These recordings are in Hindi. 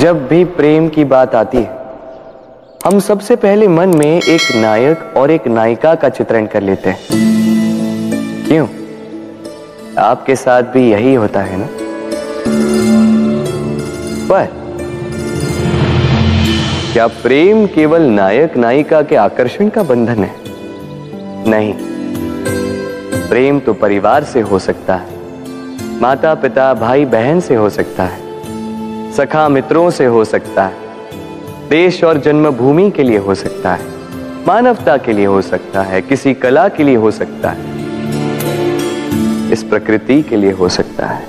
जब भी प्रेम की बात आती है, हम सबसे पहले मन में एक नायक और एक नायिका का चित्रण कर लेते हैं। क्यों? आपके साथ भी यही होता है ना? पर क्या प्रेम केवल नायक नायिका के आकर्षण का बंधन है? नहीं। प्रेम तो परिवार से हो सकता है माता पिता भाई बहन से हो सकता है। सखा मित्रों से हो सकता है। देश और जन्मभूमि के लिए हो सकता है। मानवता के लिए हो सकता है। किसी कला के लिए हो सकता है। इस प्रकृति के लिए हो सकता है।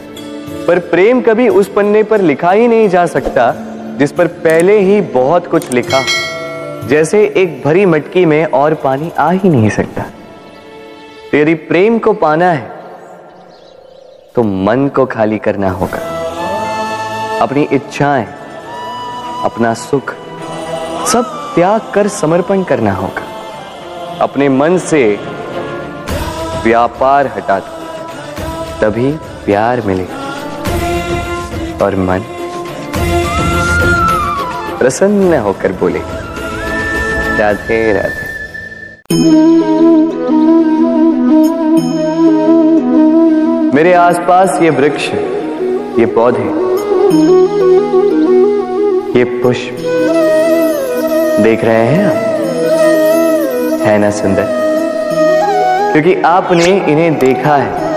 पर प्रेम कभी उस पन्ने पर लिखा ही नहीं जा सकता, जिस पर पहले ही बहुत कुछ लिखा जैसे एक भरी मटकी में और पानी आ ही नहीं सकता। तो यदि प्रेम को पाना है तो मन को खाली करना होगा। अपनी इच्छाएँ, अपना सुख, सब त्याग कर समर्पण करना होगा। अपने मन से व्यापार हटा दो, तभी प्यार मिलेगा और मन प्रसन्न होकर बोले, राधे राधे। मेरे आसपास ये वृक्ष, ये पौधे ये पुष्प देख रहे हैं आप? है ना सुंदर? क्योंकि आपने इन्हें देखा है।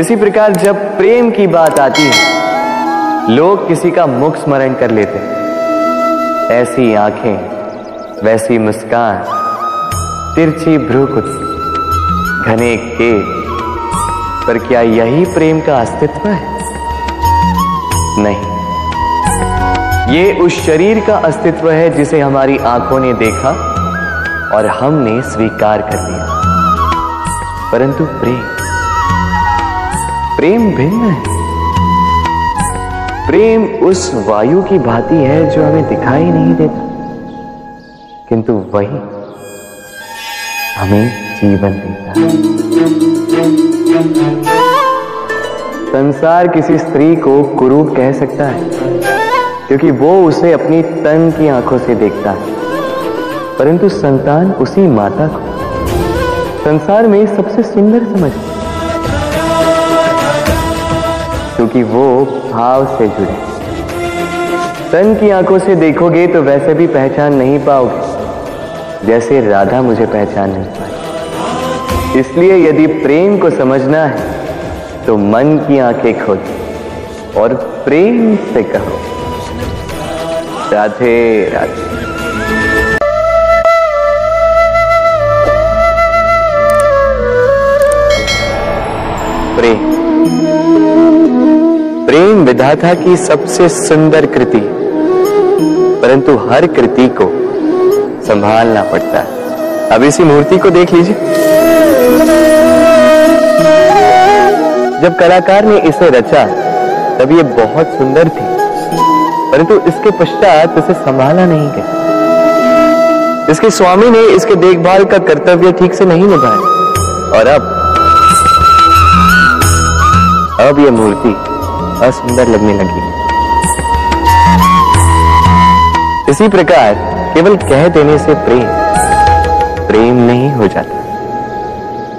इसी प्रकार जब प्रेम की बात आती है, लोग किसी का मुख स्मरण कर लेते हैं। ऐसी आँखें, वैसी मुस्कान, तिरछी भ्रूकुट घने के पर क्या यही प्रेम का अस्तित्व है? नहीं। ये उस शरीर का अस्तित्व है जिसे हमारी आँखों ने देखा और हमने स्वीकार कर लिया। परंतु प्रेम प्रेम भिन्न है। प्रेम उस वायु की भांति है जो हमें दिखाई नहीं देता। किंतु वही हमें जीवन देता है। संसार किसी स्त्री को कुरूप कह सकता है, क्योंकि वो उसे अपनी तन की आँखों से देखता है। परंतु संतान उसी माता को संसार में सबसे सुंदर समझता क्योंकि वो भाव से जुड़े। तन की आँखों से देखोगे तो वैसे भी पहचान नहीं पाओगे, जैसे राधा मुझे पहचान नहीं पाई इसलिए यदि प्रेम को समझना है तो मन की आँखें खोलो और प्रेम से कहो, राधे राधे। प्रेम। प्रेम विधाता की सबसे सुंदर कृति, परंतु हर कृति को संभालना पड़ता है। अब इसी मूर्ति को देख लीजिए। जब कलाकार ने इसे रचा, तब ये बहुत सुंदर थी। परंतु इसके पश्चात इसे संभाला नहीं गया। इसके स्वामी ने इसके देखभाल का कर्तव्य ठीक से नहीं निभाया। और अब अब यह मूर्ति असुंदर लगने लगी। इसी प्रकार केवल कह देने से प्रेम प्रेम नहीं हो जाता।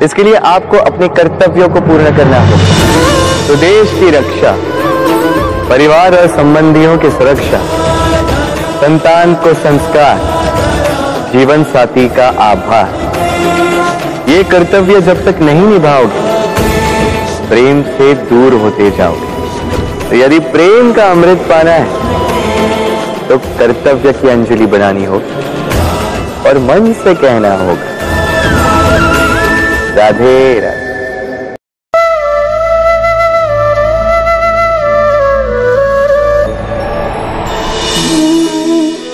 इसके लिए आपको अपने कर्तव्यों को पूर्ण करना होगा तो देश की रक्षा, परिवार और संबंधियों की सुरक्षा, संतान को संस्कार, जीवन साथी का आभार। ये कर्तव्य जब तक नहीं निभाओगे, प्रेम से दूर होते जाओगे। तो यदि प्रेम का अमृत पाना है तो कर्तव्य की अंजलि बनानी होगी और मन से कहना होगा राधे राधे।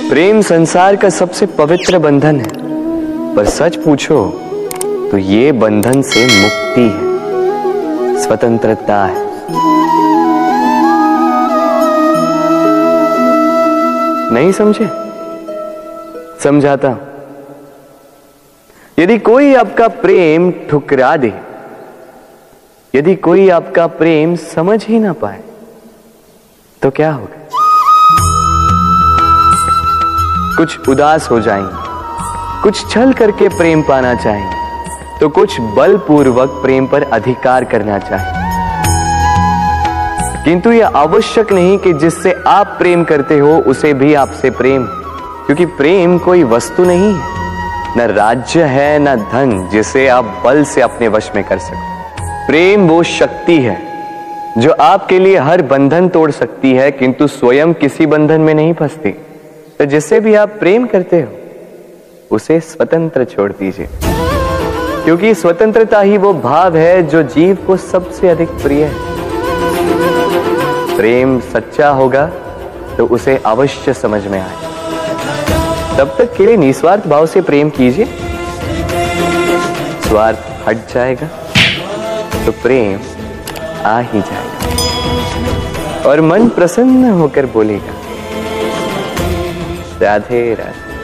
प्रेम संसार का सबसे पवित्र बंधन है। पर सच पूछो तो ये बंधन से मुक्ति है। स्वतंत्रता है। नहीं समझे? समझाता हूँ। यदि कोई आपका प्रेम ठुकरा दे, यदि कोई आपका प्रेम समझ ही ना पाए तो क्या होगा? कुछ उदास हो जाएँगे, कुछ छल करके प्रेम पाना चाहेंगे तो कुछ बलपूर्वक प्रेम पर अधिकार करना चाहेंगे। किंतु यह आवश्यक नहीं कि जिससे आप प्रेम करते हो, उसे भी आपसे प्रेम, क्योंकि प्रेम कोई वस्तु नहीं है। न राज्य है, न धन, जिसे आप बल से अपने वश में कर सको। प्रेम वो शक्ति है, जो आपके लिए हर बंधन तोड़ सकती है, किंतु स्वयं किसी बंधन में नहीं फंसती। तो जिससे भी आप प्रेम करते हो, उसे स्वतंत्र छोड़ दीजिए। क्योंकि स्वतंत्रता ही वो भाव है, जो जीव को सबसे अधिक प्रिय है। प्रेम सच्चा होगा तो उसे अवश्य समझ में आए। तब तक के लिए निस्वार्थ भाव से प्रेम कीजिए। स्वार्थ हट जाएगा तो प्रेम आ ही जाएगा। और मन प्रसन्न होकर बोलेगा, राधे राधे।